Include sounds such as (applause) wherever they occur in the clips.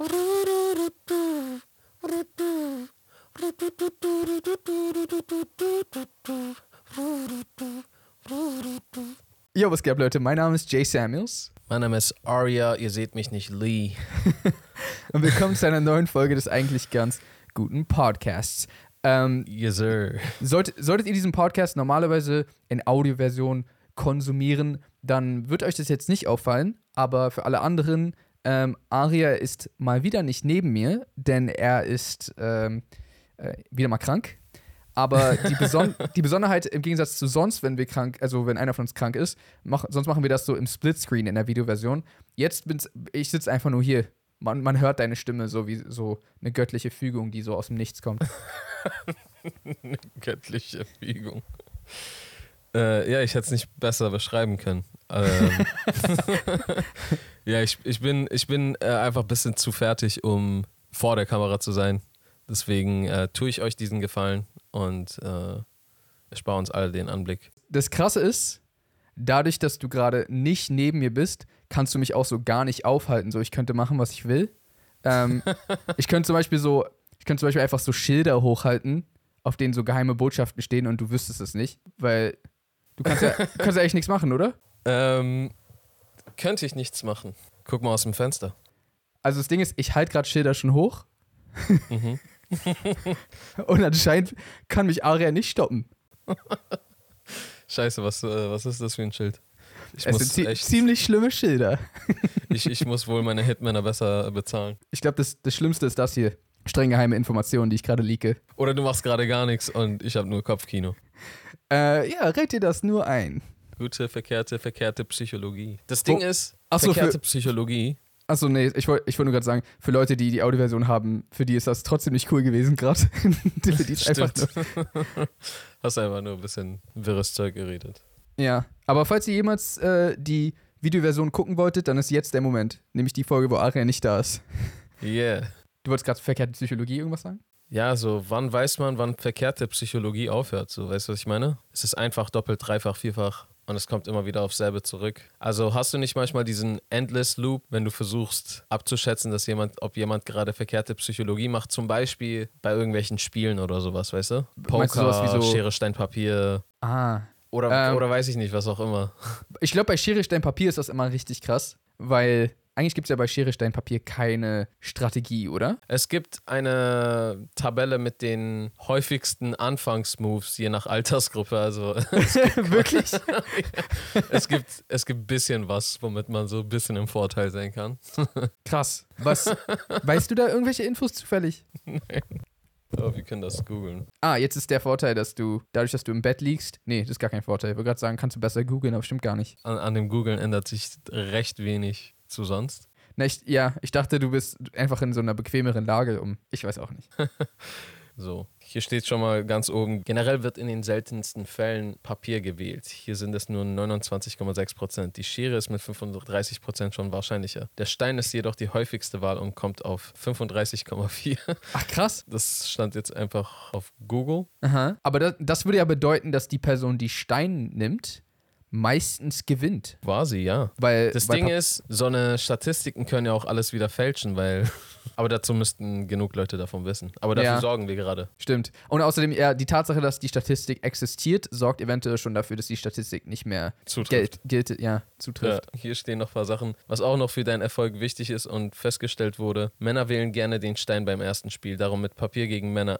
Jo, was geht, Leute? Mein Name ist Jay Samuels Mein Name ist Arya, ihr seht mich nicht Lee. (laughs) und willkommen zu einer neuen Folge des eigentlich ganz guten Podcasts. Ähm, Yes, sir. sollt, solltet ihr diesen Podcast normalerweise in Audioversion konsumieren, dann wird euch das jetzt nicht auffallen, aber für alle anderen, ähm, Aria ist mal wieder nicht neben mir, denn er ist ähm, äh, wieder mal krank. Aber die, Beson (laughs) die Besonderheit im Gegensatz zu sonst, wenn wir krank, also wenn einer von uns krank ist, mach, sonst machen wir das so im Splitscreen in der Videoversion. Jetzt bin's, ich sitze einfach nur hier. Man, man hört deine Stimme so wie so eine göttliche Fügung, die so aus dem Nichts kommt. (laughs) Göttliche Fügung. Äh, ja, ich hätte es nicht besser beschreiben können. Ähm, (laughs) ja, ich, ich bin, ich bin äh, einfach ein bisschen zu fertig, um vor der Kamera zu sein. Deswegen äh, tue ich euch diesen Gefallen und äh, erspare uns alle den Anblick. das Krasse ist, dadurch, dass du gerade nicht neben mir bist, kannst du mich auch so gar nicht aufhalten. So, ich könnte machen, was ich will. Ähm, (laughs) ich könnte zum Beispiel so, ich könnte zum Beispiel einfach so Schilder hochhalten, auf denen so geheime Botschaften stehen und du wüsstest es nicht, weil du kannst ja, (laughs) kannst ja echt nichts machen, oder? Ähm, könnte ich nichts machen. Guck mal aus dem Fenster. Also das Ding ist, ich halte gerade Schilder schon hoch Mhm. (laughs) und anscheinend kann mich Aria nicht stoppen. (laughs) Scheiße, was, äh, was ist das für ein Schild? Ich es sind zie ziemlich schlimme Schilder. (laughs) ich, ich muss wohl meine Hitmänner besser bezahlen. Ich glaube, das, das Schlimmste ist das hier. Streng geheime Informationen, die ich gerade leake. Oder du machst gerade gar nichts und ich habe nur Kopfkino. Äh, ja, red dir das nur ein. Gute, verkehrte, verkehrte Psychologie. Das Ding Wo- ist, Ach so, verkehrte für- Achso, Achso, nee, ich wollte ich wollt nur gerade sagen, für Leute, die die Audioversion haben, für die ist das trotzdem nicht cool gewesen gerade. (laughs) für die ist einfach nur, (laughs) Hast einfach nur ein bisschen wirres Zeug geredet. Ja, aber falls ihr jemals äh, die Videoversion gucken wolltet, dann ist jetzt der Moment. Nämlich die Folge, wo Aria nicht da ist. Yeah. Du wolltest gerade verkehrte Psychologie irgendwas sagen? Ja, so, wann weiß man, wann verkehrte Psychologie aufhört? So, weißt du, was ich meine? Es ist einfach, doppelt, dreifach, vierfach und es kommt immer wieder aufs selbe zurück. Also hast du nicht manchmal diesen Endless Loop, wenn du versuchst abzuschätzen, dass jemand, ob jemand gerade verkehrte Psychologie macht, zum Beispiel bei irgendwelchen Spielen oder sowas, weißt du? Du Poker, sowas wie so- Schere, Stein, Papier Ah. oder, Ähm. oder weiß ich nicht, was auch immer. Ich glaube, bei Schere, Stein, Papier ist das immer richtig krass, weil eigentlich gibt es ja bei Schere, Stein, Papier keine Strategie, oder? Es gibt eine Tabelle mit den häufigsten Anfangsmoves je nach Altersgruppe. Also (laughs) (laughs) Wirklich? (laughs) es gibt es gibt ein bisschen was, womit man so ein bisschen im Vorteil sein kann. Krass. Was? weißt du da irgendwelche Infos zufällig? Aber wir können das googeln. Ah, jetzt ist der Vorteil, dass du, dadurch, dass du im Bett liegst, nee, das ist gar kein Vorteil. Ich wollte gerade sagen, kannst du besser googeln, aber stimmt gar nicht. An, an dem Googeln ändert sich recht wenig zu sonst. Na, ich, ja, ich dachte, du bist einfach in so einer bequemeren Lage, um. Ich weiß auch nicht. (laughs) So, hier steht schon mal ganz oben, generell wird in den seltensten Fällen Papier gewählt. Hier sind es nur 29,6 Prozent. Die Schere ist mit 35 Prozent schon wahrscheinlicher. Der Stein ist jedoch die häufigste Wahl und kommt auf 35,4. (laughs) Ach, krass. Das stand jetzt einfach auf Google. Aha. Aber das, das würde ja bedeuten, dass die Person, die Stein nimmt, meistens gewinnt. Sie, ja. Weil, Das weil Ding Pap- ist, so eine Statistiken können ja auch alles wieder fälschen, weil. (laughs) Aber dazu müssten genug Leute davon wissen. Aber dafür Ja. sorgen wir gerade. Stimmt. Und außerdem, ja, die Tatsache, dass die Statistik existiert, sorgt eventuell schon dafür, dass die Statistik nicht mehr Zutrifft. gilt, gilt ja, Ja, zutrifft. hier stehen noch ein paar Sachen. Was auch noch für deinen Erfolg wichtig ist und festgestellt wurde: Männer wählen gerne den Stein beim ersten Spiel, darum mit Papier gegen Männer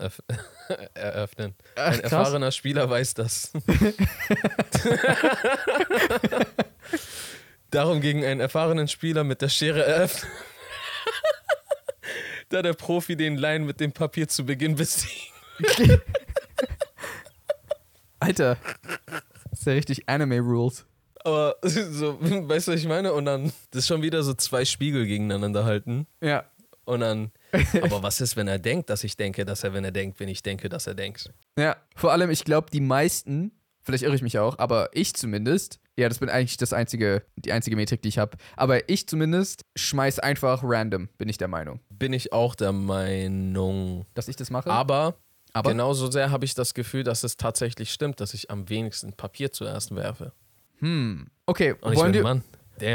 (laughs) eröffnen. Ach, Ein krass. erfahrener Spieler weiß das. (laughs) (laughs) darum gegen einen erfahrenen Spieler mit der Schere eröffnen. da der Profi den Laien mit dem Papier zu Beginn besiegt. (laughs) Alter. Das ist ja richtig Anime-Rules. Aber so, weißt du, was ich meine? Und dann, das ist schon wieder so zwei Spiegel gegeneinander halten. Ja. Und dann, (laughs) aber was ist, wenn er denkt, dass ich denke, dass er, wenn er denkt, wenn ich denke, dass er denkt? Ja. Vor allem, ich glaube, die meisten, vielleicht irre ich mich auch, aber ich zumindest, ja, das bin eigentlich das einzige, die einzige Metrik, die ich habe. Aber ich zumindest schmeiß einfach random, bin ich der Meinung. Bin ich auch der Meinung. Dass ich das mache. Aber, Aber? genauso sehr habe ich das Gefühl, dass es tatsächlich stimmt, dass ich am wenigsten Papier zuerst werfe. Hm. Okay, Und wollen wir, Mann.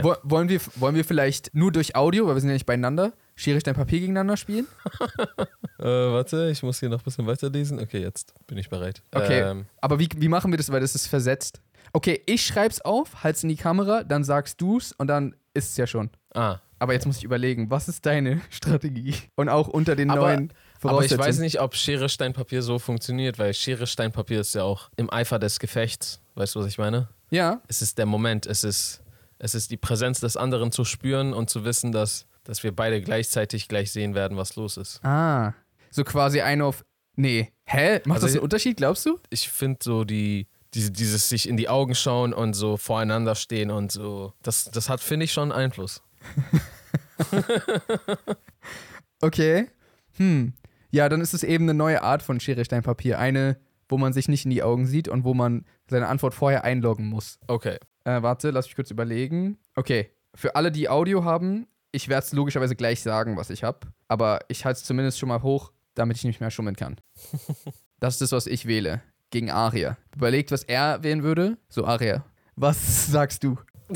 Wo- wollen, wir, wollen wir vielleicht nur durch Audio, weil wir sind ja nicht beieinander, Schere, Stein, Papier gegeneinander spielen? (laughs) Äh, warte, ich muss hier noch ein bisschen weiterlesen. Okay, jetzt bin ich bereit. Okay. Ähm, Aber wie, wie machen wir das, weil das ist versetzt? Okay, ich schreib's auf, halt's in die Kamera, dann sagst du's und dann ist es ja schon. ah, Aber jetzt muss ich überlegen, was ist deine (laughs) Strategie? Und auch unter den Aber- neuen aber ich Voraussetzungen. weiß nicht, ob Schere, Stein, Papier so funktioniert, weil Schere, Stein, Papier ist ja auch im Eifer des Gefechts. Weißt du, was ich meine? Ja, Es ist der Moment, es ist, es ist die Präsenz des anderen zu spüren und zu wissen, dass, dass wir beide gleichzeitig gleich sehen werden, was los ist. ah. So quasi ein auf. Nee. Hä? Macht Also das einen Unterschied, glaubst du? Ich finde so die, diese, dieses sich in die Augen schauen und so voreinander stehen und so, das, das hat, finde ich, schon Einfluss. (laughs) Okay. Hm. Ja, dann ist es eben eine neue Art von Schere, Stein, Papier. Eine, wo man sich nicht in die Augen sieht und wo man seine Antwort vorher einloggen muss. Okay. Äh, warte, lass mich kurz überlegen. Okay. Für alle, die Audio haben, ich werde es logischerweise gleich sagen, was ich habe. Aber ich halte es zumindest schon mal hoch, damit ich nicht mehr schummeln kann. (laughs) das ist das, was ich wähle. Gegen Aria. Überlegt, was er wählen würde. So, Aria. Was sagst du? (laughs)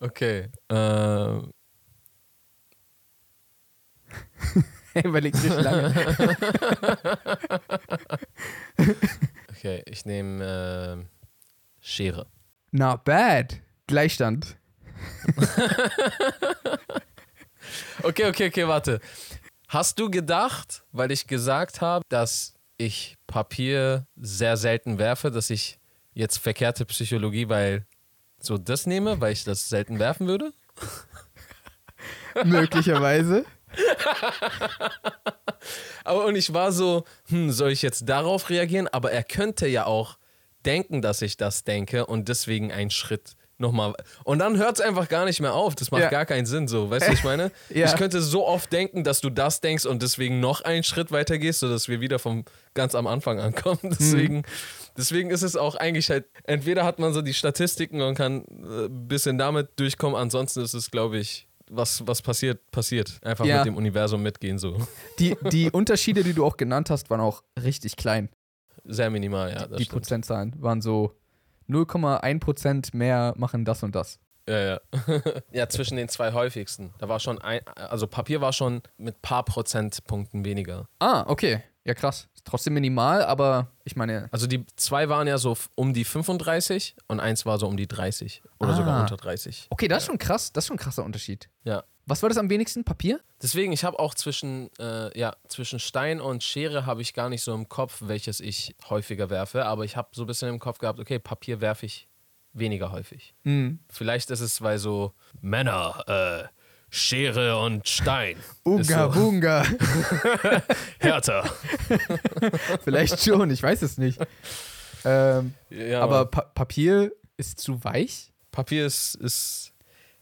Okay. (laughs) Ähm, Überlegt sich lange. okay, ich nehme ähm, Schere. Not bad. Gleichstand. (laughs) Okay, okay, okay, warte. Hast du gedacht, weil ich gesagt habe, dass ich Papier sehr selten werfe, dass ich jetzt verkehrte Psychologie, weil so das nehme, weil ich das selten werfen würde? (laughs) Möglicherweise. (laughs) Aber und ich war so, hm, soll ich jetzt darauf reagieren? Aber er könnte ja auch denken, dass ich das denke und deswegen einen Schritt nochmal. Und dann hört es einfach gar nicht mehr auf. Das macht Ja. gar keinen Sinn so. Weißt du, was ich meine? (laughs) Ja. Ich könnte so oft denken, dass du das denkst und deswegen noch einen Schritt weiter gehst, sodass wir wieder vom ganz am Anfang ankommen. (laughs) Deswegen, deswegen ist es auch eigentlich halt, entweder hat man so die Statistiken und kann äh, ein bisschen damit durchkommen, ansonsten ist es, glaube ich, was, was passiert, passiert. Einfach Ja. mit dem Universum mitgehen, so. (laughs) Die, die Unterschiede, die du auch genannt hast, waren auch richtig klein. Sehr minimal, ja. Die stimmt. Prozentzahlen waren so 0,1% mehr machen das und das. Ja, ja. (laughs) ja, zwischen den zwei häufigsten. Da war schon ein, also Papier war schon mit paar Prozentpunkten weniger. Ah, okay. Ja, krass. Trotzdem minimal, aber ich meine, Also die zwei waren ja so um die 35 und eins war so um die 30 oder Ah. sogar unter 30. okay, das ist schon krass. Das ist schon ein krasser Unterschied. Ja. Was war das am wenigsten? Papier? Deswegen, ich habe auch zwischen, äh, ja, zwischen Stein und Schere habe ich gar nicht so im Kopf, welches ich häufiger werfe, aber ich habe so ein bisschen im Kopf gehabt, okay, Papier werfe ich weniger häufig. Mhm. Vielleicht ist es, weil so Männer, äh, Schere und Stein. Ist Unga, so Bunga. (laughs) härter. (laughs) Vielleicht schon, ich weiß es nicht. Ähm, Ja, aber pa Papier ist zu weich? Papier ist, ist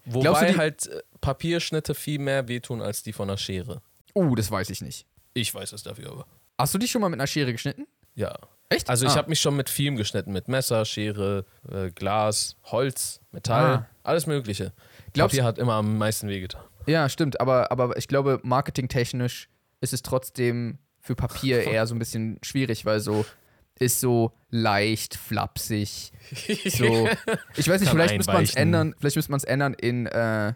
Glaubst du, wobei die- halt äh, Papierschnitte viel mehr wehtun als die von einer Schere. Uh, das weiß ich nicht. Ich weiß es dafür aber. Hast du dich schon mal mit einer Schere geschnitten? Ja. Echt? Also ich ah. habe mich schon mit vielem geschnitten. Mit Messer, Schere, äh, Glas, Holz, Metall, Ah. alles mögliche. Glaubst- Papier hat immer am meisten wehgetan. Ja, stimmt, aber, aber ich glaube, marketingtechnisch ist es trotzdem für Papier (laughs) eher so ein bisschen schwierig, weil so ist so leicht, flapsig. So. (laughs) Ich weiß nicht, vielleicht müsste man es ändern, vielleicht müsste man es ändern in äh,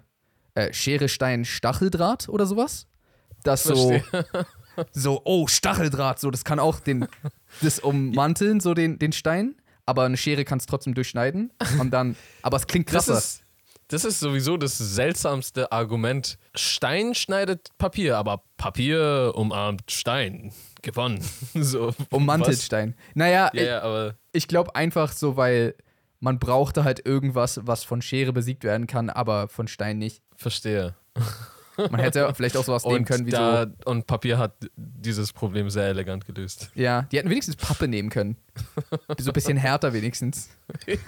äh, Schere, Stein, Stacheldraht oder sowas. Das so, (laughs) so, oh, Stacheldraht, so, das kann auch den, das ummanteln, so den, den Stein, aber eine Schere kann es trotzdem durchschneiden und dann, aber es klingt Das krasser. ist, das ist sowieso das seltsamste Argument. Stein schneidet Papier, aber Papier umarmt Stein. Gewonnen. (laughs) So, Ummantelt? Stein. Naja, Ja, ja, aber ich glaube einfach so, weil man brauchte halt irgendwas, was von Schere besiegt werden kann, aber von Stein nicht. verstehe. Man hätte (laughs) vielleicht auch sowas nehmen Und, können wie da, und Papier hat dieses Problem sehr elegant gelöst. so. Ja, die hätten wenigstens Pappe nehmen können. so ein bisschen härter wenigstens. (laughs)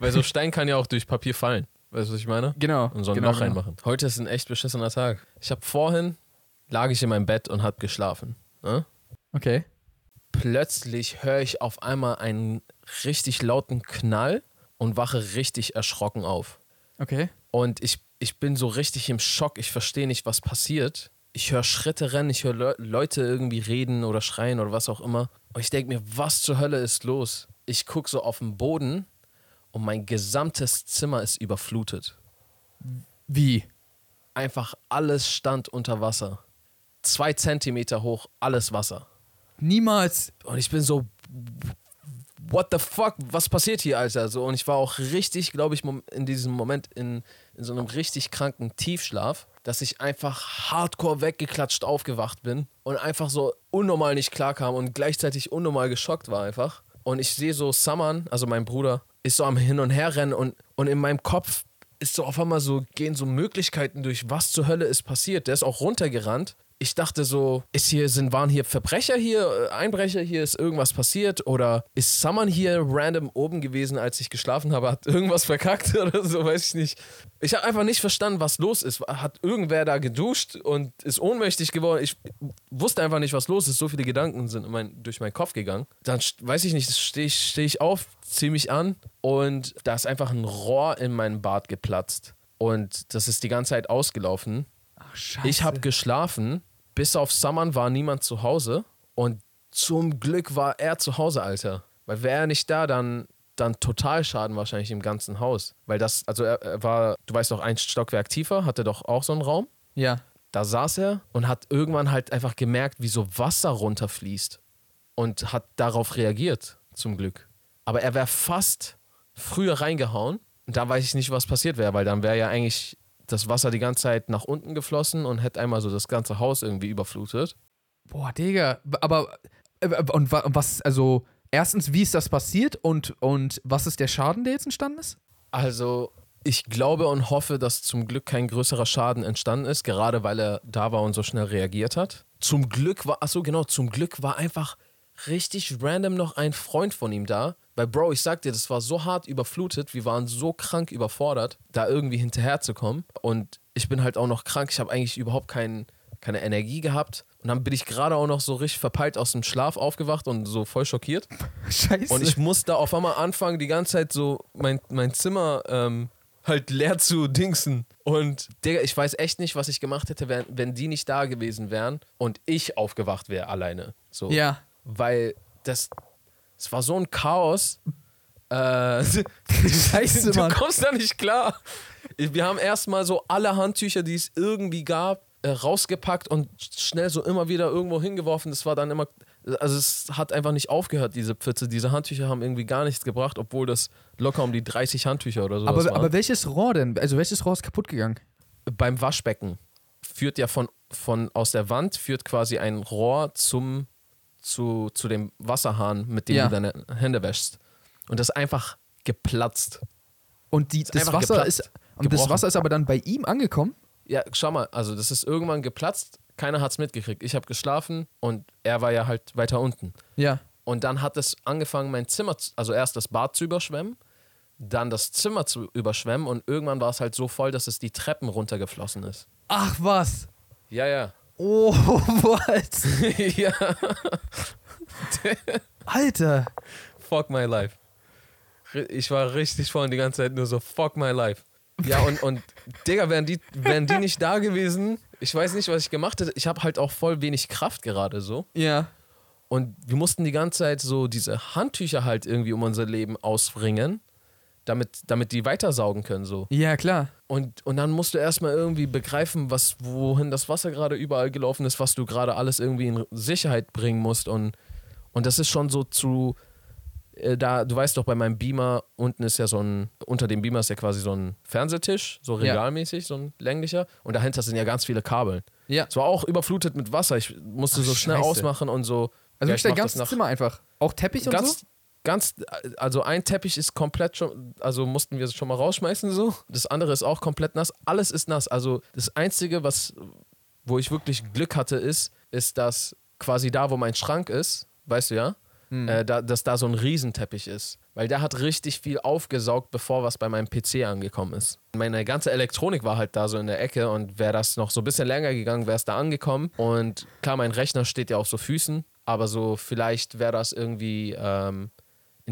Weil so Stein kann ja auch durch Papier fallen. Weißt du, was ich meine? Genau. Und so ein genau, Loch genau. reinmachen. Heute ist ein echt beschissener Tag. Ich habe vorhin, lag ich in meinem Bett und hab geschlafen. Ne? Okay. Plötzlich höre ich auf einmal einen richtig lauten Knall und wache richtig erschrocken auf. Okay. Und ich, ich bin so richtig im Schock. Ich verstehe nicht, was passiert. Ich höre Schritte rennen, ich höre Le Leute irgendwie reden oder schreien oder was auch immer. Und ich denke mir, was zur Hölle ist los? Ich gucke so auf den Boden und mein gesamtes Zimmer ist überflutet. Wie? einfach alles stand unter Wasser. Zwei Zentimeter hoch, alles Wasser. Niemals. Und ich bin so, what the fuck, was passiert hier, Alter? So, und ich war auch richtig, glaube ich, in diesem Moment in, in so einem richtig kranken Tiefschlaf, dass ich einfach hardcore weggeklatscht aufgewacht bin und einfach so unnormal nicht klarkam und gleichzeitig unnormal geschockt war einfach. Und ich sehe so Saman, also mein Bruder, ist so am Hin und Her rennen und, und in meinem Kopf ist so auf einmal so, gehen so Möglichkeiten durch, was zur Hölle ist passiert. Der ist auch runtergerannt. Ich dachte so, ist hier, sind, waren hier Verbrecher hier, äh, Einbrecher hier, ist irgendwas passiert? Oder ist Saman hier random oben gewesen, als ich geschlafen habe, hat irgendwas verkackt (laughs) oder so, weiß ich nicht. Ich habe einfach nicht verstanden, was los ist. Hat irgendwer da geduscht und ist ohnmächtig geworden? Ich wusste einfach nicht, was los ist. So viele Gedanken sind in mein, durch meinen Kopf gegangen. Dann weiß ich nicht, stehe ich, steh ich auf, ziehe mich an und da ist einfach ein Rohr in meinen Bart geplatzt. Und das ist die ganze Zeit ausgelaufen. Ach, scheiße. Ich habe geschlafen, bis auf Saman war niemand zu Hause und zum Glück war er zu Hause, Alter. Weil wäre er nicht da, dann, dann Totalschaden wahrscheinlich im ganzen Haus. Weil das, also er, er war, du weißt doch, ein Stockwerk tiefer, hatte doch auch so einen Raum. Ja. Da saß er und hat irgendwann halt einfach gemerkt, wie so Wasser runterfließt und hat darauf reagiert, zum Glück. Aber er wäre fast früher reingehauen und da weiß ich nicht, was passiert wäre, weil dann wäre ja eigentlich das Wasser die ganze Zeit nach unten geflossen und hätte einmal so das ganze Haus irgendwie überflutet. Boah, Digga. Aber, äh, und wa- was, also, erstens, wie ist das passiert und, und was ist der Schaden, der jetzt entstanden ist? Also, ich glaube und hoffe, dass zum Glück kein größerer Schaden entstanden ist, gerade weil er da war und so schnell reagiert hat. Zum Glück war, achso, genau, zum Glück war einfach richtig random noch ein Freund von ihm da. Weil, Bro, ich sag dir, das war so hart überflutet, wir waren so krank überfordert, da irgendwie hinterherzukommen. Und ich bin halt auch noch krank, ich habe eigentlich überhaupt kein, keine Energie gehabt. Und dann bin ich gerade auch noch so richtig verpeilt aus dem Schlaf aufgewacht und so voll schockiert. (laughs) Scheiße. Und ich musste auf einmal anfangen, die ganze Zeit so mein, mein Zimmer ähm, halt leer zu dingsen. Und Digga, ich weiß echt nicht, was ich gemacht hätte, wenn, wenn die nicht da gewesen wären und ich aufgewacht wäre alleine. So. ja. Weil das, es war so ein Chaos. Äh, (laughs) Scheiße, du Mann. kommst da nicht klar. Wir haben erstmal so alle Handtücher, die es irgendwie gab, äh, rausgepackt und schnell so immer wieder irgendwo hingeworfen. Das war dann immer, also es hat einfach nicht aufgehört, diese Pfütze. Diese Handtücher haben irgendwie gar nichts gebracht, obwohl das locker um die 30 Handtücher oder sowas Aber, waren. aber welches Rohr denn? Also, welches Rohr ist kaputt gegangen? Beim Waschbecken führt ja von, von aus der Wand führt quasi ein Rohr zum zu, zu dem Wasserhahn, mit dem Ja. du deine Hände wäschst. Und das ist einfach geplatzt. Und die, das Wasser ist. Und das. Wasser ist aber dann bei ihm angekommen? Ja, schau mal, also das ist irgendwann geplatzt, keiner hat es mitgekriegt. Ich habe geschlafen und er war ja halt weiter unten. Ja. Und dann hat es angefangen, mein Zimmer, zu, also erst das Bad zu überschwemmen, dann das Zimmer zu überschwemmen und irgendwann war es halt so voll, dass es die Treppen runtergeflossen ist. Ach, was? Ja, ja. Oh, (laughs) was? (laughs) ja, Alter. fuck my life. Ich war richtig und die ganze Zeit nur so, fuck my life. Ja, und, und Digga, wären die, wären die nicht da gewesen, ich weiß nicht, was ich gemacht hätte. Ich habe halt auch voll wenig Kraft gerade so. Ja. Und wir mussten die ganze Zeit so diese Handtücher halt irgendwie um unser Leben ausbringen, damit, damit die weitersaugen können so. Ja, klar. Und, und dann musst du erstmal irgendwie begreifen, was, wohin das Wasser gerade überall gelaufen ist, was du gerade alles irgendwie in Sicherheit bringen musst. Und, und das ist schon so zu, äh, da, du weißt doch, bei meinem Beamer unten ist ja so ein, unter dem Beamer ist ja quasi so ein Fernsehtisch, so Ja. regalmäßig, so ein länglicher. Und dahinter sind ja ganz viele Kabel. Ja. Es war auch überflutet mit Wasser. Ich musste Ach, so schnell Scheiße. ausmachen und so. Also Ja, ich dein ganzes Zimmer einfach. Auch Teppich und so? Ganz, also ein Teppich ist komplett schon, also mussten wir schon mal rausschmeißen so. Das andere ist auch komplett nass. Alles ist nass. Also das Einzige, was, wo ich wirklich Glück hatte, ist, ist, dass quasi da, wo mein Schrank ist, weißt du ja, äh, da, dass da so ein Riesenteppich ist. Weil der hat richtig viel aufgesaugt, bevor was bei meinem PC angekommen ist. Meine ganze Elektronik war halt da so in der Ecke und wäre das noch so ein bisschen länger gegangen, wäre es da angekommen. Und klar, mein Rechner steht ja auf so Füßen, aber so vielleicht wäre das irgendwie ähm,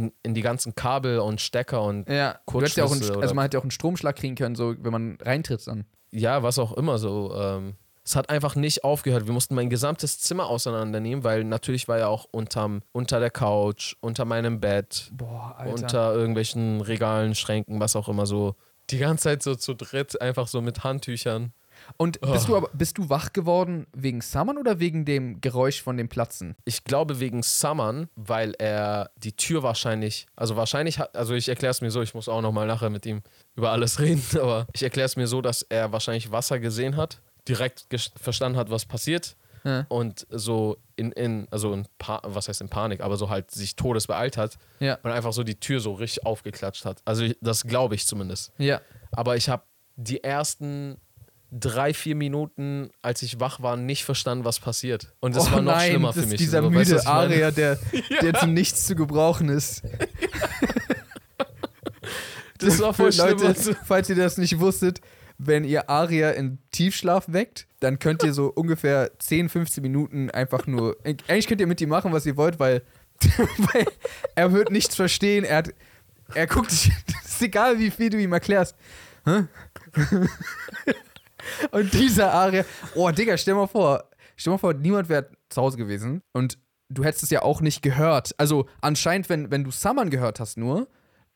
in, in die ganzen Kabel und Stecker und Ja, hättest ja auch einen, Kurzschlüsse also man hätte ja auch einen Stromschlag kriegen können, so wenn man reintritt dann. ja, was auch immer so. Ähm, es hat einfach nicht aufgehört. Wir mussten mein gesamtes Zimmer auseinandernehmen, weil natürlich war ja auch unterm, unter der Couch, unter meinem Bett, Boah, unter irgendwelchen Regalen, Schränken, was auch immer so. Die ganze Zeit so zu dritt, einfach so mit Handtüchern. Und bist, du aber, bist du wach geworden wegen Summon oder wegen dem Geräusch von dem Platzen? Ich glaube wegen Summon, weil er die Tür wahrscheinlich, also wahrscheinlich hat, also ich erkläre es mir so, ich muss auch nochmal nachher mit ihm über alles (laughs) reden, aber ich erkläre es mir so, dass er wahrscheinlich Wasser gesehen hat, direkt verstanden hat, was passiert Ja. und so in, in also in pa was heißt in Panik, aber so halt sich todesbeeilt hat Ja. und einfach so die Tür so richtig aufgeklatscht hat. Also das glaube ich zumindest. Ja. Aber ich habe die ersten drei, vier Minuten, als ich wach war, nicht verstanden, was passiert. Und das oh war noch nein, schlimmer für ist mich. dieser So, weißt müde meine? Aria, der, (laughs) der zum Nichts zu gebrauchen ist. (laughs) (laughs) Das war voll schlimm. Leute, also. falls ihr das nicht wusstet, wenn ihr Aria in Tiefschlaf weckt, dann könnt ihr so ungefähr 10, 15 Minuten einfach nur. Eigentlich könnt ihr mit ihm machen, was ihr wollt, weil, weil er wird nichts verstehen. Er, hat, er guckt dich. Es ist egal, wie viel du ihm erklärst. Hä? Und dieser Aria. Oh, Digga, stell mal vor. Stell mal vor, niemand wäre zu Hause gewesen und du hättest es ja auch nicht gehört. Also anscheinend, wenn, wenn du Summon gehört hast nur,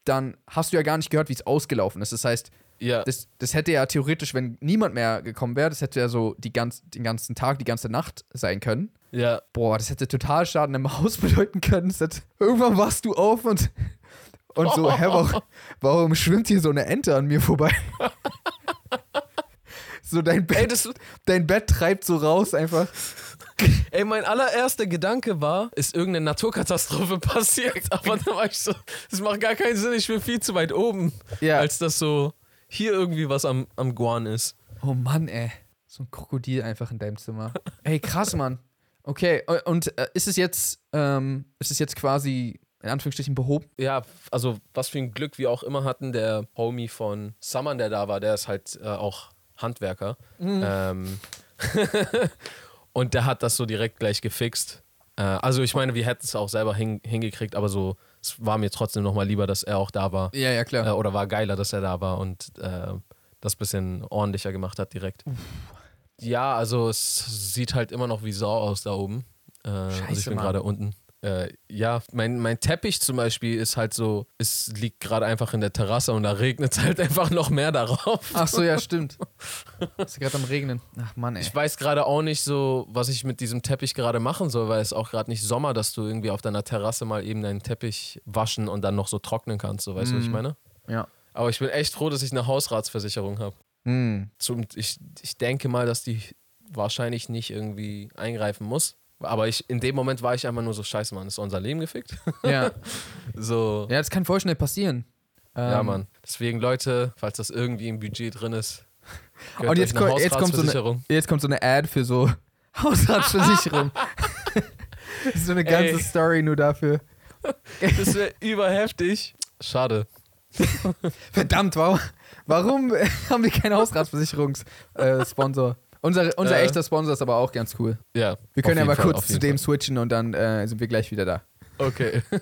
dann hast du ja gar nicht gehört, wie es ausgelaufen ist. Das heißt, Ja, das, das hätte ja theoretisch, wenn niemand mehr gekommen wäre, das hätte ja so die ganz, den ganzen Tag, die ganze Nacht sein können. ja. Boah, das hätte total Schaden im Haus (laughs) bedeuten können. Hätte, irgendwann wachst du auf und, und so, hä, warum, (laughs) warum schwimmt hier so eine Ente an mir vorbei? (laughs) so dein Bett, Ey, das, dein Bett treibt so raus einfach. ey, mein allererster Gedanke war, ist irgendeine Naturkatastrophe (laughs) passiert. Aber dann war ich so, das macht gar keinen Sinn, ich bin viel zu weit oben, Ja. als dass so hier irgendwie was am, am Guan ist. Oh Mann, ey. So ein Krokodil einfach in deinem Zimmer. Ey, krass, Mann. Okay, äh, und äh, ist es jetzt, ähm, ist es jetzt quasi in Anführungsstrichen behoben? Ja, also was für ein Glück wir auch immer hatten, der Homie von Saman, der da war, der ist halt äh, auch Handwerker. Ähm, (laughs) und der hat das so direkt gleich gefixt. Äh, also ich meine, wir hätten es auch selber hin, hingekriegt, aber so, es war mir trotzdem nochmal lieber, dass er auch da war. Ja, ja, klar. Äh, oder war geiler, dass er da war und äh, das bisschen ordentlicher gemacht hat direkt. Ja, also es sieht halt immer noch wie Sau aus da oben. Äh, also ich Scheiße, bin gerade unten. Äh, ja, mein, mein Teppich zum Beispiel ist halt so, es liegt gerade einfach in der Terrasse und da regnet es halt (laughs) einfach noch mehr darauf. Ach so, ja, stimmt. (laughs) Ist gerade am Regnen. Ach Mann, ey. Ich weiß gerade auch nicht so, was ich mit diesem Teppich gerade machen soll, weil es auch gerade nicht Sommer, dass du irgendwie auf deiner Terrasse mal eben deinen Teppich waschen und dann noch so trocknen kannst. So, weißt du, was ich Mhm. meine? Ja. Aber ich bin echt froh, dass ich eine Hausratsversicherung habe. Zum, ich, ich denke mal, dass die wahrscheinlich nicht irgendwie eingreifen muss. Aber ich, in dem Moment war ich einfach nur so, scheiße, Mann, ist unser Leben gefickt? Ja. (laughs) so, ja, das kann voll schnell passieren. ja, Ähm, Mann. Deswegen, Leute, falls das irgendwie im Budget drin ist, (laughs) Und jetzt, ko- jetzt, kommt so eine, jetzt kommt so eine Ad für so (laughs) Hausratsversicherung. Das ist so eine ganze Ey. Story nur dafür. Das wäre überheftig. Schade. Verdammt, warum, warum haben wir keinen Hausratsversicherungssponsor? Unser unser Äh. echter Sponsor ist aber auch ganz cool. Ja. Wir können ja mal Fall, kurz zu dem switchen und dann äh, sind wir gleich wieder da. Fall. Okay. (laughs)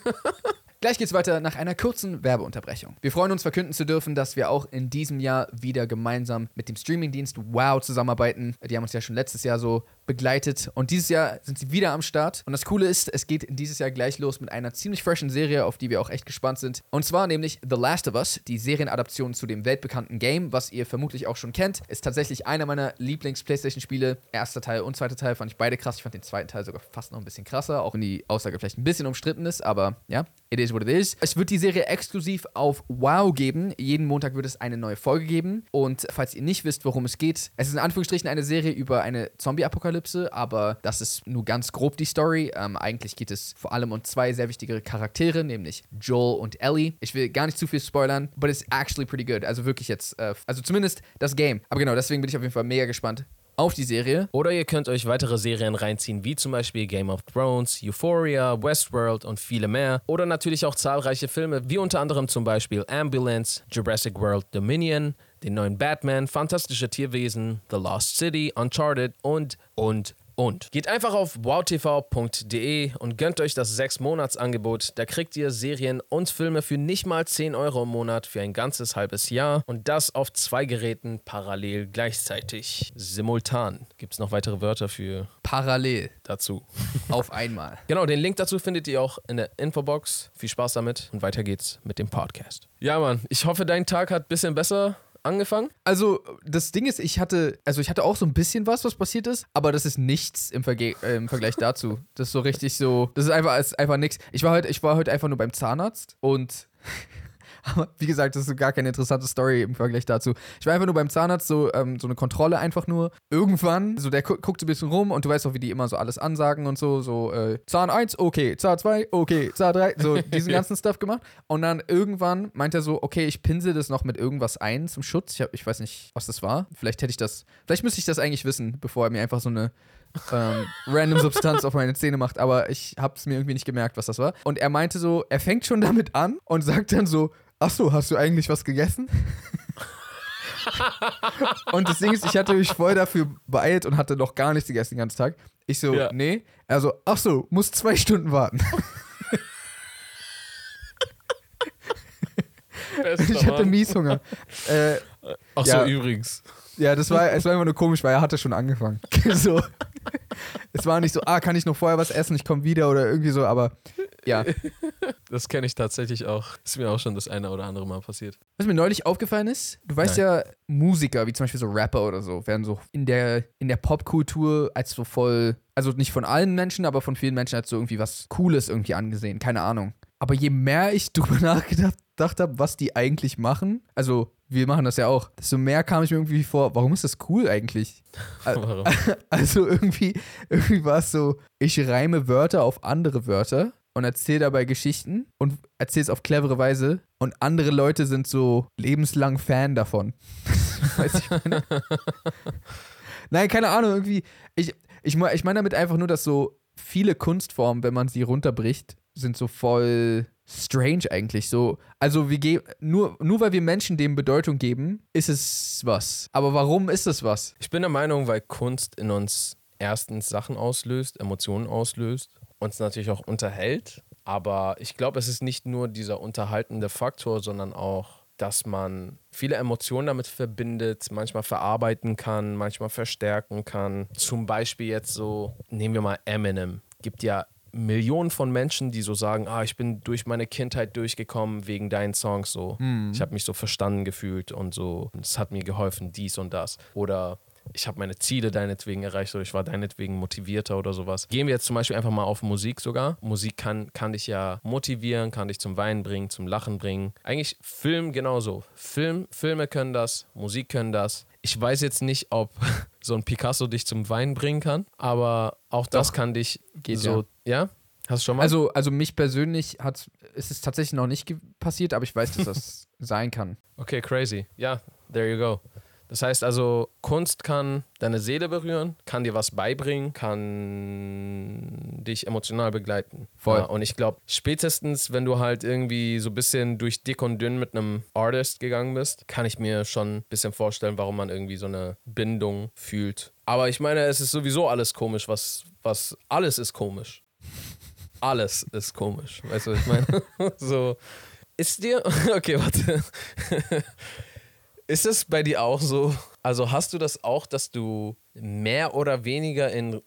Gleich geht's weiter nach einer kurzen Werbeunterbrechung. Wir freuen uns verkünden zu dürfen, dass wir auch in diesem Jahr wieder gemeinsam mit dem Streamingdienst Wow zusammenarbeiten. Die haben uns ja schon letztes Jahr so begleitet und dieses Jahr sind sie wieder am Start. Und das Coole ist, es geht dieses Jahr gleich los mit einer ziemlich freshen Serie, auf die wir auch echt gespannt sind. Und zwar nämlich The Last of Us, die Serienadaption zu dem weltbekannten Game, was ihr vermutlich auch schon kennt. Ist tatsächlich einer meiner Lieblings-PlayStation-Spiele. Erster Teil und zweiter Teil fand ich beide krass. Ich fand den zweiten Teil sogar fast noch ein bisschen krasser, auch wenn die Aussage vielleicht ein bisschen umstritten ist, aber ja, it is what it is. Es wird die Serie exklusiv auf WoW geben. Jeden Montag wird es eine neue Folge geben. Und falls ihr nicht wisst, worum es geht, es ist in Anführungsstrichen eine Serie über eine Zombie-Apokalypse, aber das ist nur ganz grob die Story. Ähm, eigentlich geht es vor allem um zwei sehr wichtige Charaktere, nämlich Joel und Ellie. Ich will gar nicht zu viel spoilern, but it's actually pretty good. Also wirklich jetzt, äh, also zumindest das Game. Aber genau, deswegen bin ich auf jeden Fall mega gespannt auf die Serie. Oder ihr könnt euch weitere Serien reinziehen, wie zum Beispiel Game of Thrones, Euphoria, Westworld und viele mehr. Oder natürlich auch zahlreiche Filme, wie unter anderem zum Beispiel Ambulance, Jurassic World Dominion, den neuen Batman, Fantastische Tierwesen, The Lost City, Uncharted und, und, und. Geht einfach auf wowtv.de und gönnt euch das 6-Monats-Angebot. Da kriegt ihr Serien und Filme für nicht mal 10 Euro im Monat für ein ganzes halbes Jahr und das auf zwei Geräten parallel gleichzeitig. Simultan. Gibt es noch weitere Wörter für Parallel. dazu? (laughs) Auf einmal. Genau, den Link dazu findet ihr auch in der Infobox. Viel Spaß damit und weiter geht's mit dem Podcast. Ja, Mann, ich hoffe, dein Tag hat ein bisschen besser angefangen? Also, das Ding ist, ich hatte, also ich hatte auch so ein bisschen was, was passiert ist, aber das ist nichts im, Verge äh, im Vergleich (laughs) dazu. Das ist so richtig so, das ist einfach, ist einfach nichts. Ich war heute, ich war heute einfach nur beim Zahnarzt und aber wie gesagt, das ist so gar keine interessante Story im Vergleich dazu. Ich war einfach nur beim Zahnarzt, so, ähm, so eine Kontrolle einfach nur. Irgendwann, so der gu guckt so ein bisschen rum und du weißt auch, wie die immer so alles ansagen und so, so äh, Zahn 1, okay, Zahn 2, okay, Zahn 3, so (laughs) diesen ganzen Stuff gemacht. Und dann irgendwann meint er so, okay, ich pinsel das noch mit irgendwas ein zum Schutz. Ich, hab, ich weiß nicht, was das war. Vielleicht hätte ich das, vielleicht müsste ich das eigentlich wissen, bevor er mir einfach so eine ähm, (laughs) random Substanz auf meine Zähne macht, aber ich habe es mir irgendwie nicht gemerkt, was das war. Und er meinte so, er fängt schon damit an und sagt dann so, ach so, hast du eigentlich was gegessen? und das Ding ist, ich hatte mich voll dafür beeilt und hatte noch gar nichts gegessen den ganzen Tag. Ich so, Ja. nee. Also, ach so, muss zwei Stunden warten. ich hatte Mieshunger. Äh, Ach Ja. so, übrigens. ja, das war, es war immer nur komisch, weil er hatte schon angefangen. (laughs) so. Es war nicht so, ah, kann ich noch vorher was essen, ich komme wieder oder irgendwie so, aber ja. (laughs) Das kenne ich tatsächlich auch. Ist mir auch schon das eine oder andere Mal passiert. Was mir neulich aufgefallen ist, du weißt ja, Musiker, wie zum Beispiel so Rapper oder so, werden so in der, in der Popkultur als so voll, also nicht von allen Menschen, aber von vielen Menschen als so irgendwie was Cooles irgendwie angesehen, keine Ahnung. Aber je mehr ich (laughs) drüber nachgedacht habe, was die eigentlich machen, also wir machen das ja auch, desto mehr kam ich mir irgendwie vor, warum ist das cool eigentlich? (laughs) Warum? Also irgendwie, irgendwie war es so, ich reime Wörter auf andere Wörter und erzähle dabei Geschichten und erzähle es auf clevere Weise und andere Leute sind so lebenslang Fan davon. (laughs) Weiß ich meine? Nein, keine Ahnung, irgendwie, ich, ich, ich meine damit einfach nur, dass so viele Kunstformen, wenn man sie runterbricht, sind so voll strange eigentlich so. Also wir geben nur nur weil wir Menschen dem Bedeutung geben, ist es was. Aber warum ist es was? Ich bin der Meinung, weil Kunst in uns erstens Sachen auslöst, Emotionen auslöst, uns natürlich auch unterhält. Aber ich glaube, es ist nicht nur dieser unterhaltende Faktor, sondern auch, dass man viele Emotionen damit verbindet, manchmal verarbeiten kann, manchmal verstärken kann. Zum Beispiel jetzt so, nehmen wir mal Eminem. Gibt ja Millionen von Menschen, die so sagen, ah, ich bin durch meine Kindheit durchgekommen wegen deinen Songs so. Ich habe mich so verstanden gefühlt und so, es hat mir geholfen, dies und das. Oder ich habe meine Ziele deinetwegen erreicht oder ich war deinetwegen motivierter oder sowas. Gehen wir jetzt zum Beispiel einfach mal auf Musik sogar. Musik kann, kann dich ja motivieren, kann dich zum Weinen bringen, zum Lachen bringen. Eigentlich Film genauso. Film, Filme können das, Musik können das. Ich weiß jetzt nicht, ob (laughs) so ein Picasso dich zum Weinen bringen kann, aber auch das Doch. kann dich Geht so, ja? Hast du schon mal? Also, also mich persönlich hat es ist tatsächlich noch nicht passiert, aber ich weiß, dass das (laughs) sein kann. Okay, crazy. Ja, there you go. Das heißt also, Kunst kann deine Seele berühren, kann dir was beibringen, kann dich emotional begleiten. Voll. Ja, und ich glaube, spätestens, wenn du halt irgendwie so ein bisschen durch dick und dünn mit einem Artist gegangen bist, kann ich mir schon ein bisschen vorstellen, warum man irgendwie so eine Bindung fühlt. Aber ich meine, es ist sowieso alles komisch, was, was alles ist komisch. (laughs) Alles ist komisch. Weißt du, was ich meine? (laughs) so. Ist dir. (laughs) Okay, warte. Ist es bei dir auch so? Also hast du das auch, dass du mehr oder weniger in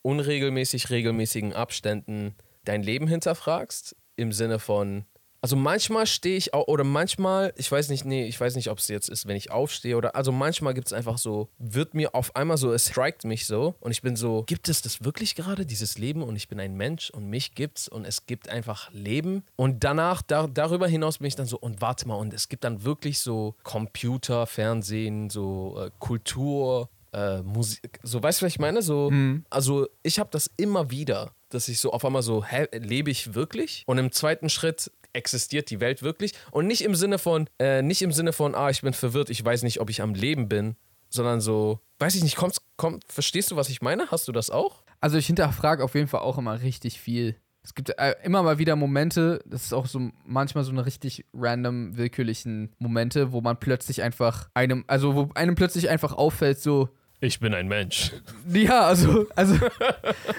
unregelmäßig regelmäßigen Abständen dein Leben hinterfragst? Im Sinne von, also manchmal stehe ich auch, oder manchmal, ich weiß nicht, nee, ich weiß nicht, ob es jetzt ist, wenn ich aufstehe oder, also manchmal gibt es einfach so, wird mir auf einmal so, es strikt mich so und ich bin so, gibt es das wirklich gerade, dieses Leben und ich bin ein Mensch und mich gibt's und es gibt einfach Leben und danach, da, darüber hinaus bin ich dann so, und warte mal, und es gibt dann wirklich so Computer, Fernsehen, so äh, Kultur, äh, Musik, so weißt du, was ich meine? So, also ich habe das immer wieder, dass ich so auf einmal so, hä, lebe ich wirklich? Und im zweiten Schritt existiert die Welt wirklich? Und nicht im Sinne von, äh, nicht im Sinne von, ah, ich bin verwirrt, ich weiß nicht, ob ich am Leben bin, sondern so, weiß ich nicht, kommst, komm, verstehst du, was ich meine? Hast du das auch? Also ich hinterfrage auf jeden Fall auch immer richtig viel. Es gibt äh, immer mal wieder Momente, das ist auch so manchmal so eine richtig random, willkürlichen Momente, wo man plötzlich einfach einem, also wo einem plötzlich einfach auffällt, so, Ich bin ein Mensch. (laughs) ja, also, also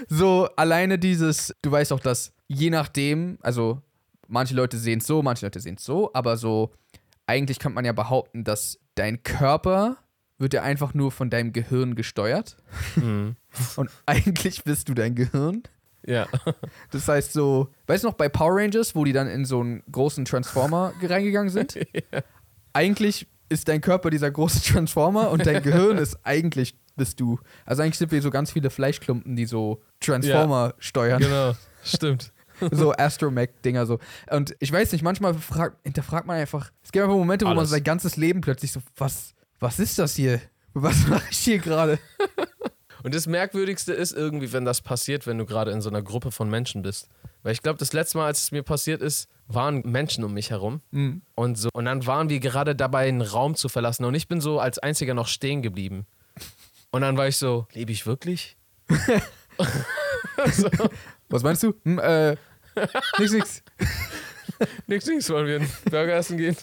so alleine dieses, du weißt auch, dass je nachdem, also manche Leute sehen es so, manche Leute sehen es so, aber so, eigentlich könnte man ja behaupten, dass dein Körper wird ja einfach nur von deinem Gehirn gesteuert. Mhm. (laughs) Und eigentlich bist du dein Gehirn. Ja. (laughs) Das heißt so, weißt du noch bei Power Rangers, wo die dann in so einen großen Transformer reingegangen sind? (laughs) Eigentlich ist dein Körper dieser große Transformer und dein Gehirn ist eigentlich bist du. Also eigentlich sind wir so ganz viele Fleischklumpen, die so Transformer steuern. Genau, stimmt. (laughs) so Astromech-Dinger so. Und ich weiß nicht, manchmal frag, hinterfragt man einfach, es gibt einfach Momente, wo man sein ganzes Leben plötzlich so, was, was ist das hier? Was mache ich hier gerade? (laughs) Und das Merkwürdigste ist irgendwie, wenn das passiert, wenn du gerade in so einer Gruppe von Menschen bist. Weil ich glaube, das letzte Mal, als es mir passiert ist, waren Menschen um mich herum. Mhm. Und, so, und dann waren wir gerade dabei, einen Raum zu verlassen. Und ich bin so als einziger noch stehen geblieben. Und dann war ich so, lebe ich wirklich? (laughs) (laughs) so, Was meinst du? Hm, äh, nix, nix. (laughs) nix, nix, wollen wir einen Burger essen gehen?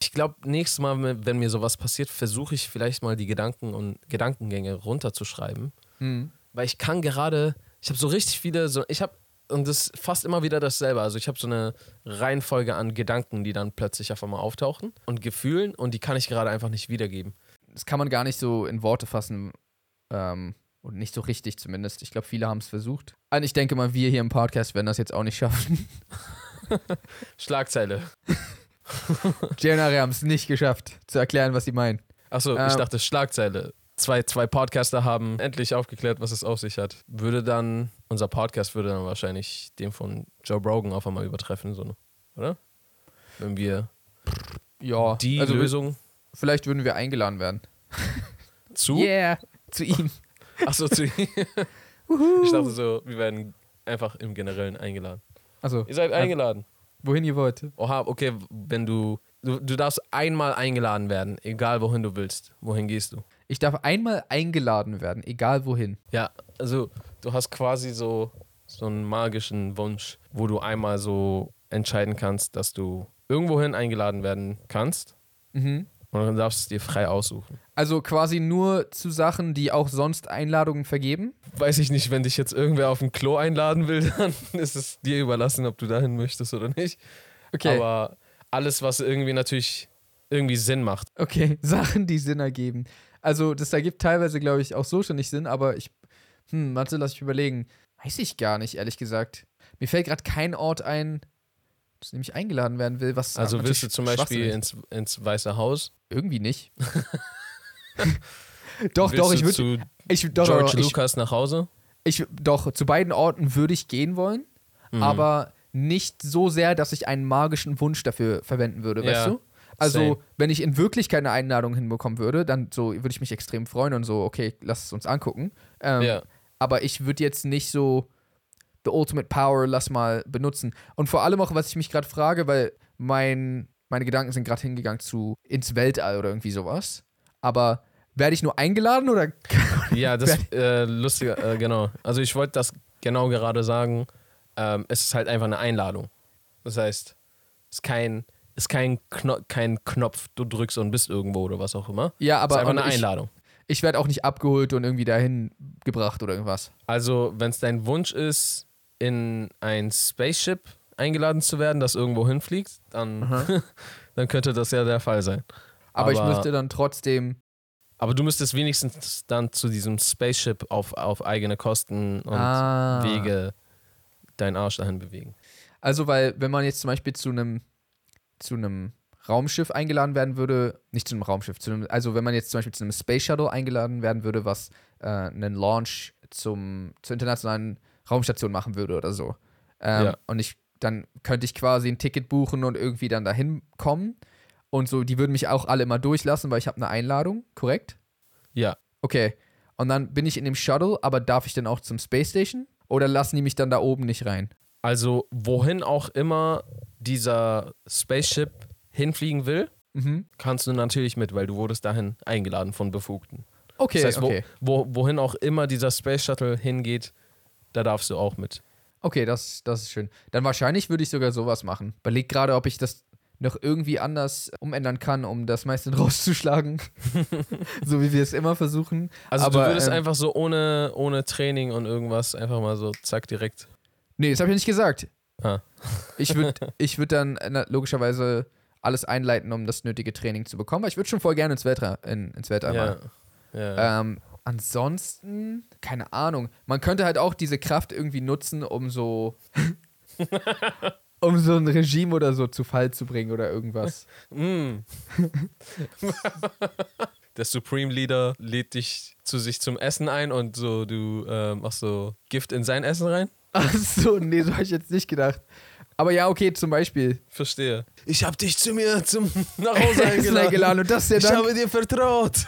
ich glaube, nächstes Mal, wenn mir sowas passiert, versuche ich vielleicht mal die Gedanken und Gedankengänge runterzuschreiben. Mhm. weil ich kann gerade, ich habe so richtig viele, so, ich habe, und das ist fast immer wieder dasselbe. Also ich habe so eine Reihenfolge an Gedanken, die dann plötzlich auf einmal auftauchen und Gefühlen und die kann ich gerade einfach nicht wiedergeben. Das kann man gar nicht so in Worte fassen. Ähm, und nicht so richtig zumindest. Ich glaube, viele haben es versucht. Und ich denke mal, wir hier im Podcast werden das jetzt auch nicht schaffen. (laughs) Schlagzeile. (laughs) Ari haben es nicht geschafft, zu erklären, was sie meinen. Achso, ich Ähm. dachte Schlagzeile. Zwei, zwei Podcaster haben endlich aufgeklärt, was es auf sich hat. Würde dann, unser Podcast würde dann wahrscheinlich den von Joe Rogan auf einmal übertreffen, so, oder? Wenn wir Ja, die also Lösung vielleicht würden wir eingeladen werden. zu. Yeah, zu ihm. Achso, (laughs) zu. ich dachte so, wir werden einfach im Generellen eingeladen. Also, Ihr seid eingeladen. wohin ihr wollt. Oha, okay, wenn du, du. Du darfst einmal eingeladen werden, egal wohin du willst. Wohin gehst du? Ich darf einmal eingeladen werden, egal wohin. Ja, also du hast quasi so, so einen magischen Wunsch, wo du einmal so entscheiden kannst, dass du irgendwohin eingeladen werden kannst Mhm. Und dann darfst du es dir frei aussuchen. Also quasi nur zu Sachen, die auch sonst Einladungen vergeben. Weiß ich nicht, wenn dich jetzt irgendwer auf ein Klo einladen will, (laughs) dann ist es dir überlassen, ob du dahin möchtest oder nicht. Okay. Aber alles, was irgendwie natürlich irgendwie Sinn macht. Okay, (laughs) Sachen, die Sinn ergeben. Also, das ergibt teilweise, glaube ich, auch so schon nicht Sinn, aber ich. Hm, warte, lass mich überlegen. Weiß ich gar nicht, ehrlich gesagt. Mir fällt gerade kein Ort ein, zu dem ich eingeladen werden will, was. Also willst du zum Beispiel ins, ins Weiße Haus? Irgendwie nicht. (laughs) doch, doch, ich würde. zu Ich, doch, George doch, ich, Lucas nach Hause? ich, doch, zu beiden Orten würde ich gehen wollen, Mhm. aber nicht so sehr, dass ich einen magischen Wunsch dafür verwenden würde, weißt Ja, du? Also, same. wenn ich in Wirklichkeit eine Einladung hinbekommen würde, dann so würde ich mich extrem freuen und so, okay, lass es uns angucken. Ähm, Ja. Aber ich würde jetzt nicht so The Ultimate Power, lass mal benutzen. Und vor allem auch, was ich mich gerade frage, weil mein, meine Gedanken sind gerade hingegangen zu ins Weltall oder irgendwie sowas. Aber werde ich nur eingeladen oder (laughs) Ja, das ist äh, lustig, äh, genau. Also ich wollte das genau gerade sagen. Ähm, es ist halt einfach eine Einladung. Das heißt, es ist kein, ist kein, Kno kein Knopf, du drückst und bist irgendwo oder was auch immer. Ja, es ist aber einfach eine ich, Einladung. ich werde auch nicht abgeholt und irgendwie dahin gebracht oder irgendwas. Also, wenn es dein Wunsch ist, in ein Spaceship eingeladen zu werden, das irgendwo hinfliegt, dann, (laughs) dann könnte das ja der Fall sein. Aber, ich Aber- müsste dann trotzdem. Aber du müsstest wenigstens dann zu diesem Spaceship auf, auf eigene Kosten und Ah. Wege deinen Arsch dahin bewegen. Also, weil, wenn man jetzt zum Beispiel zu einem zu einem Raumschiff eingeladen werden würde, nicht zu einem Raumschiff, zu einem, also wenn man jetzt zum Beispiel zu einem Space Shuttle eingeladen werden würde, was äh, einen Launch zum, zur internationalen Raumstation machen würde oder so. Ähm, Ja. Und ich, dann könnte ich quasi ein Ticket buchen und irgendwie dann dahin kommen. Und so, die würden mich auch alle immer durchlassen, weil ich habe eine Einladung, korrekt? Ja, Okay. Und dann bin ich in dem Shuttle, aber darf ich dann auch zum Space Station? Oder lassen die mich dann da oben nicht rein? Also, wohin auch immer dieser Spaceship hinfliegen will, Mhm. kannst du natürlich mit, weil du wurdest dahin eingeladen von Befugten. Okay, das heißt, okay. wo, wo, wohin auch immer dieser Space Shuttle hingeht, da darfst du auch mit. Okay, das, das ist schön. Dann wahrscheinlich würde ich sogar sowas machen. Überleg gerade, ob ich das noch irgendwie anders umändern kann, um das meiste (laughs) rauszuschlagen. (laughs) so wie wir es immer versuchen. Also Aber, du würdest ähm, einfach so ohne, ohne Training und irgendwas einfach mal so zack direkt. Nee, das habe ich nicht gesagt. Ah. Ich würde (laughs) ich würd dann äh, logischerweise alles einleiten, um das nötige Training zu bekommen. Aber ich würde schon voll gerne ins Weltall, in, ins Weltall Ja. mal. ja. Ähm, ansonsten, keine Ahnung. Man könnte halt auch diese Kraft irgendwie nutzen, um so. (laughs) um so ein Regime oder so zu Fall zu bringen oder irgendwas. Mm. (laughs) Der Supreme Leader lädt dich zu sich zum Essen ein und so du äh, machst so Gift in sein Essen rein. Ach so, nee, so habe ich jetzt nicht gedacht. Aber ja, okay, zum Beispiel. Verstehe. Ich habe dich zu mir zum nach Hause (laughs) eingeladen. eingeladen und das ist ja Ich habe dir vertraut.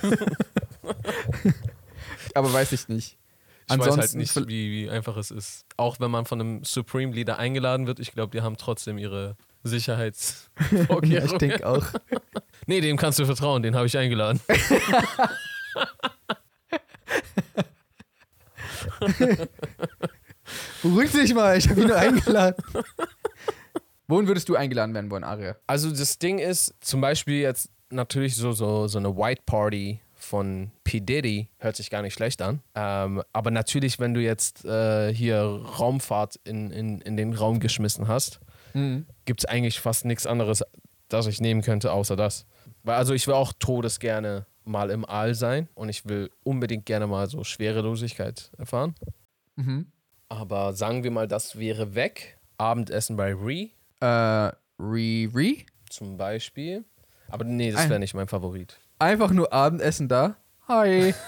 Aber weiß ich nicht. Ich weiß halt Ansonsten nicht, wie, wie einfach es ist. Auch wenn man von einem Supreme Leader eingeladen wird, ich glaube, die haben trotzdem ihre (laughs) Ja, Sicherheitsvorkehrungen. ich denke auch. (laughs) nee, dem kannst du vertrauen, den habe ich eingeladen. (laughs) Beruhig dich mal, ich habe ihn nur eingeladen. Wohin würdest du eingeladen werden wollen, Aria? Also das Ding ist, zum Beispiel jetzt natürlich so, so, so eine White Party von P. Diddy hört sich gar nicht schlecht an. Ähm, aber natürlich, wenn du jetzt äh, hier Raumfahrt in, in, in den Raum geschmissen hast, gibt es eigentlich fast nichts anderes, das ich nehmen könnte, außer das. Weil also ich will auch todesgerne mal im All sein und ich will unbedingt gerne mal so Schwerelosigkeit erfahren. Mhm. Aber sagen wir mal, das wäre weg. Abendessen bei Ree Äh, Riri? zum Beispiel. Aber nee, das wäre nicht mein Favorit. Einfach nur Abendessen da. Hi. (laughs)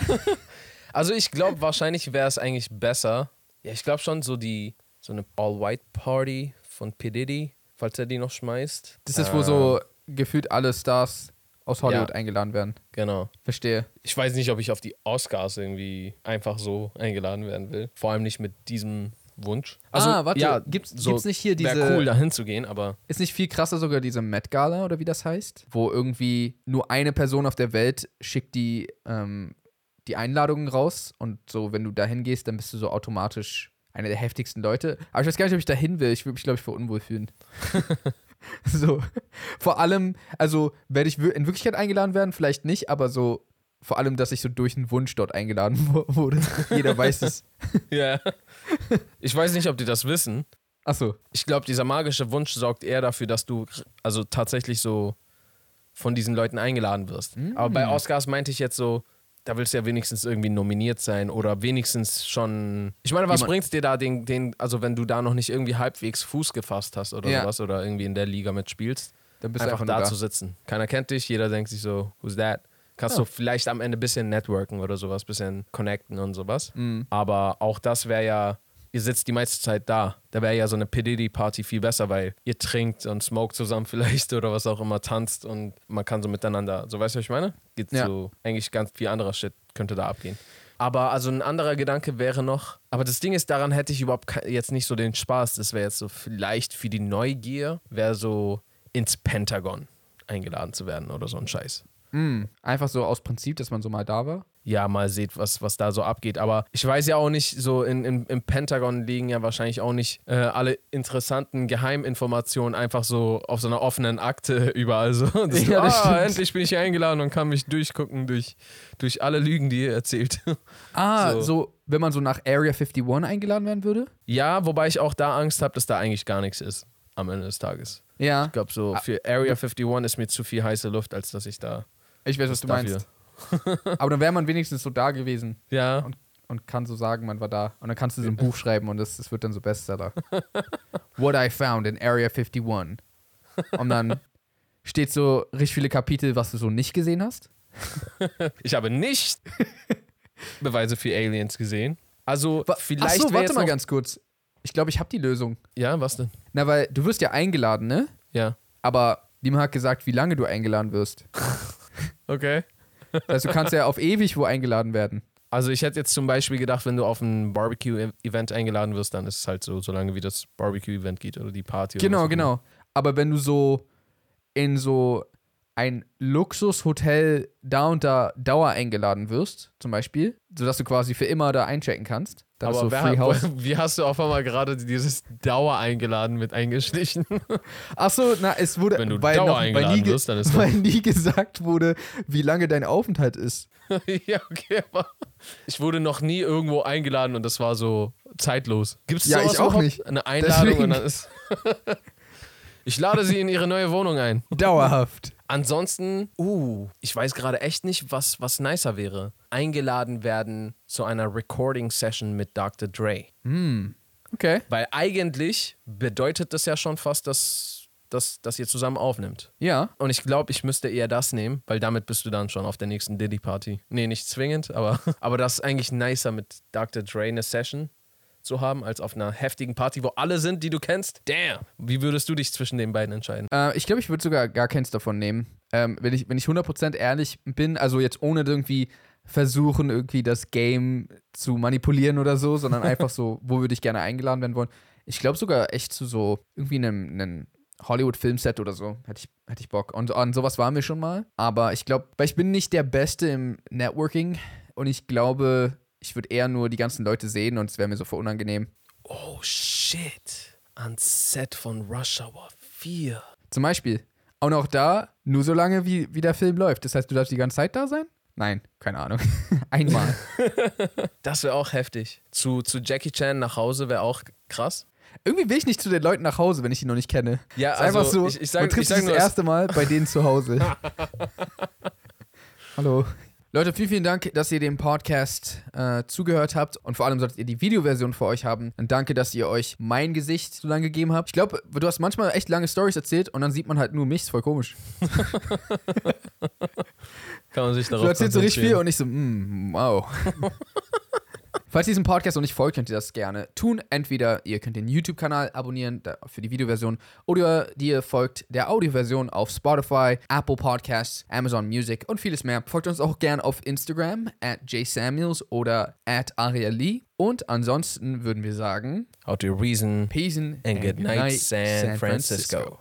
Also ich glaube, wahrscheinlich wäre es eigentlich besser. Ja, ich glaube schon so die so eine All-White-Party von P. Diddy, falls er die noch schmeißt. Das ist, wo Ähm, so gefühlt alle Stars aus Hollywood Ja. eingeladen werden. Genau. Verstehe. Ich weiß nicht, ob ich auf die Oscars irgendwie einfach so eingeladen werden will. Vor allem nicht mit diesem Wunsch. ah, warte, gibt's, gibt's nicht hier diese. Wäre cool, dahin zu gehen, aber Ist nicht viel krasser sogar diese Met Gala oder wie das heißt? Wo irgendwie nur eine Person auf der Welt schickt die, ähm, die Einladungen raus und so, wenn du dahin gehst, dann bist du so automatisch einer der heftigsten Leute. Aber ich weiß gar nicht, ob ich dahin will. Ich würde mich, glaube ich, für unwohl fühlen. (laughs) (laughs) so. Vor allem, also werde ich in Wirklichkeit eingeladen werden? Vielleicht nicht, aber so. Vor allem, dass ich so durch einen Wunsch dort eingeladen (laughs) wu- wurde. Jeder weiß es. (laughs) ja. ich weiß nicht, ob die das wissen. Achso. Ich glaube, dieser magische Wunsch sorgt eher dafür, dass du also tatsächlich so von diesen Leuten eingeladen wirst. Aber bei Oscars meinte ich jetzt so, da willst du ja wenigstens irgendwie nominiert sein oder wenigstens schon. Ich meine, was Jemand- bringt's dir da, den, den, also wenn du da noch nicht irgendwie halbwegs Fuß gefasst hast oder Ja. sowas oder irgendwie in der Liga mitspielst, Dann bist du einfach, einfach nur da da. zu sitzen. Keiner kennt dich, jeder denkt sich so, who's that? Kannst Ja. du vielleicht am Ende ein bisschen networken oder sowas, ein bisschen connecten und sowas. Mhm. Aber auch das wäre ja, ihr sitzt die meiste Zeit da. Da wäre ja so eine PDD-Party viel besser, weil ihr trinkt und smoked zusammen (laughs) vielleicht oder was auch immer, tanzt und man kann so miteinander, so weißt du, was ich meine? Geht Ja. so, eigentlich ganz viel anderer Shit könnte da abgehen. Aber also ein anderer Gedanke wäre noch, aber das Ding ist, daran hätte ich überhaupt jetzt nicht so den Spaß. Das wäre jetzt so vielleicht für die Neugier, wäre so ins Pentagon eingeladen zu werden oder so ein Scheiß. Mm, einfach so aus Prinzip, dass man so mal da war. ja, mal seht, was, was da so abgeht. Aber ich weiß ja auch nicht, so in, in, im Pentagon liegen ja wahrscheinlich auch nicht äh, alle interessanten Geheiminformationen einfach so auf so einer offenen Akte (laughs) überall so. Das Ja, das ah, endlich bin ich hier eingeladen und kann mich durchgucken durch, durch alle Lügen, die ihr erzählt. (laughs) Ah, So. so. wenn man so nach Area 51 eingeladen werden würde? ja, wobei ich auch da Angst habe, dass da eigentlich gar nichts ist am Ende des Tages. Ja. Ich glaube, so für Area 51 ist mir zu viel heiße Luft, als dass ich da. Ich weiß, was du dafür. meinst. (laughs) Aber dann wäre man wenigstens so da gewesen Ja, und, und kann so sagen, man war da. Und dann kannst du so ein Buch schreiben und das, das wird dann so Bestseller. (laughs) What I found in Area 51. Und dann steht so richtig viele Kapitel, was du so nicht gesehen hast. (laughs) ich habe nicht Beweise für Aliens gesehen. Also, Wa- vielleicht Ach so, wär warte mal ganz kurz. Ich glaube, ich habe die Lösung. Ja, was denn? Na, weil du wirst ja eingeladen, ne? Ja. Aber niemand hat gesagt, wie lange du eingeladen wirst. Okay. Also du kannst ja auf ewig wo eingeladen werden. Also ich hätte jetzt zum Beispiel gedacht, wenn du auf ein Barbecue-Event eingeladen wirst, dann ist es halt so, solange wie das Barbecue-Event geht oder die Party. oder Genau, auch genau. Aber wenn du so in so ein Luxushotel da und da Dauer eingeladen wirst, zum Beispiel, sodass du quasi für immer da einchecken kannst, dann Aber so wer, House. (laughs) wie hast du auf einmal gerade dieses Dauer eingeladen mit eingeschlichen? (laughs) Achso, na, es wurde, Wenn du weil, Dauer noch, weil, eingeladen nie, ge- wirst, dann ist weil nie gesagt wurde, wie lange dein Aufenthalt ist. (laughs) ja, okay, aber ich wurde noch nie irgendwo eingeladen und das war so zeitlos. Gibt es Ja, ich auch nicht. Eine Einladung Deswegen. und dann ist. ich lade sie in ihre neue Wohnung ein. Dauerhaft. Ansonsten, uh, ich weiß gerade echt nicht, was, was nicer wäre. Eingeladen werden zu einer Recording-Session mit Dr. Dre. Hm. Okay. Weil eigentlich bedeutet das ja schon fast, dass, dass, dass ihr zusammen aufnimmt. Ja. Und ich glaube, ich müsste eher das nehmen, weil damit bist du dann schon auf der nächsten Diddy-Party. Nee, nicht zwingend, aber, (laughs) aber das ist eigentlich nicer mit Dr. Dre eine Session zu haben, als auf einer heftigen Party, wo alle sind, die du kennst. Damn! Wie würdest du dich zwischen den beiden entscheiden? Äh, ich glaube, ich würde sogar gar keins davon nehmen. Ähm, wenn, ich, wenn ich 100% ehrlich bin, also jetzt ohne irgendwie versuchen, irgendwie das Game zu manipulieren oder so, sondern (laughs) einfach so, wo würde ich gerne eingeladen werden wollen. Ich glaube sogar echt zu so irgendwie einem, einem Hollywood-Filmset oder so. Hätte ich, hätte ich Bock. Und an sowas waren wir schon mal. Aber ich glaube, weil ich bin nicht der Beste im Networking und ich glaube, ich würde eher nur die ganzen Leute sehen und es wäre mir so voll unangenehm. Oh shit! An Set von Rush Hour 4. Zum Beispiel. Und auch da nur so lange, wie, wie der Film läuft. Das heißt, du darfst die ganze Zeit da sein? Nein, keine Ahnung. (laughs) Einmal. (laughs) Das wäre auch heftig. Zu, zu Jackie Chan nach Hause wäre auch krass. Irgendwie will ich nicht zu den Leuten nach Hause, wenn ich die noch nicht kenne. Ja, ist also einfach so, ich, ich sag, man trifft sich das erste Mal bei denen zu Hause. (laughs) Hallo. Leute, vielen, vielen Dank, dass ihr dem Podcast äh, zugehört habt und vor allem solltet ihr die Videoversion für euch haben. Und danke, dass ihr euch mein Gesicht so lange gegeben habt. Ich glaube, du hast manchmal echt lange Stories erzählt und dann sieht man halt nur mich. Ist voll komisch. (laughs) kann man sich darauf Du erzählst so richtig viel und ich so, mm, wow. (laughs) Falls ihr diesem Podcast noch nicht folgt, könnt ihr das gerne tun. Entweder ihr könnt den YouTube-Kanal abonnieren für die Videoversion oder ihr folgt der Audioversion auf Spotify, Apple Podcasts, Amazon Music und vieles mehr. Folgt uns auch gerne auf Instagram at jsamuels oder at Lee. Und ansonsten würden wir sagen, How to reason Peace and, and good night, San Francisco.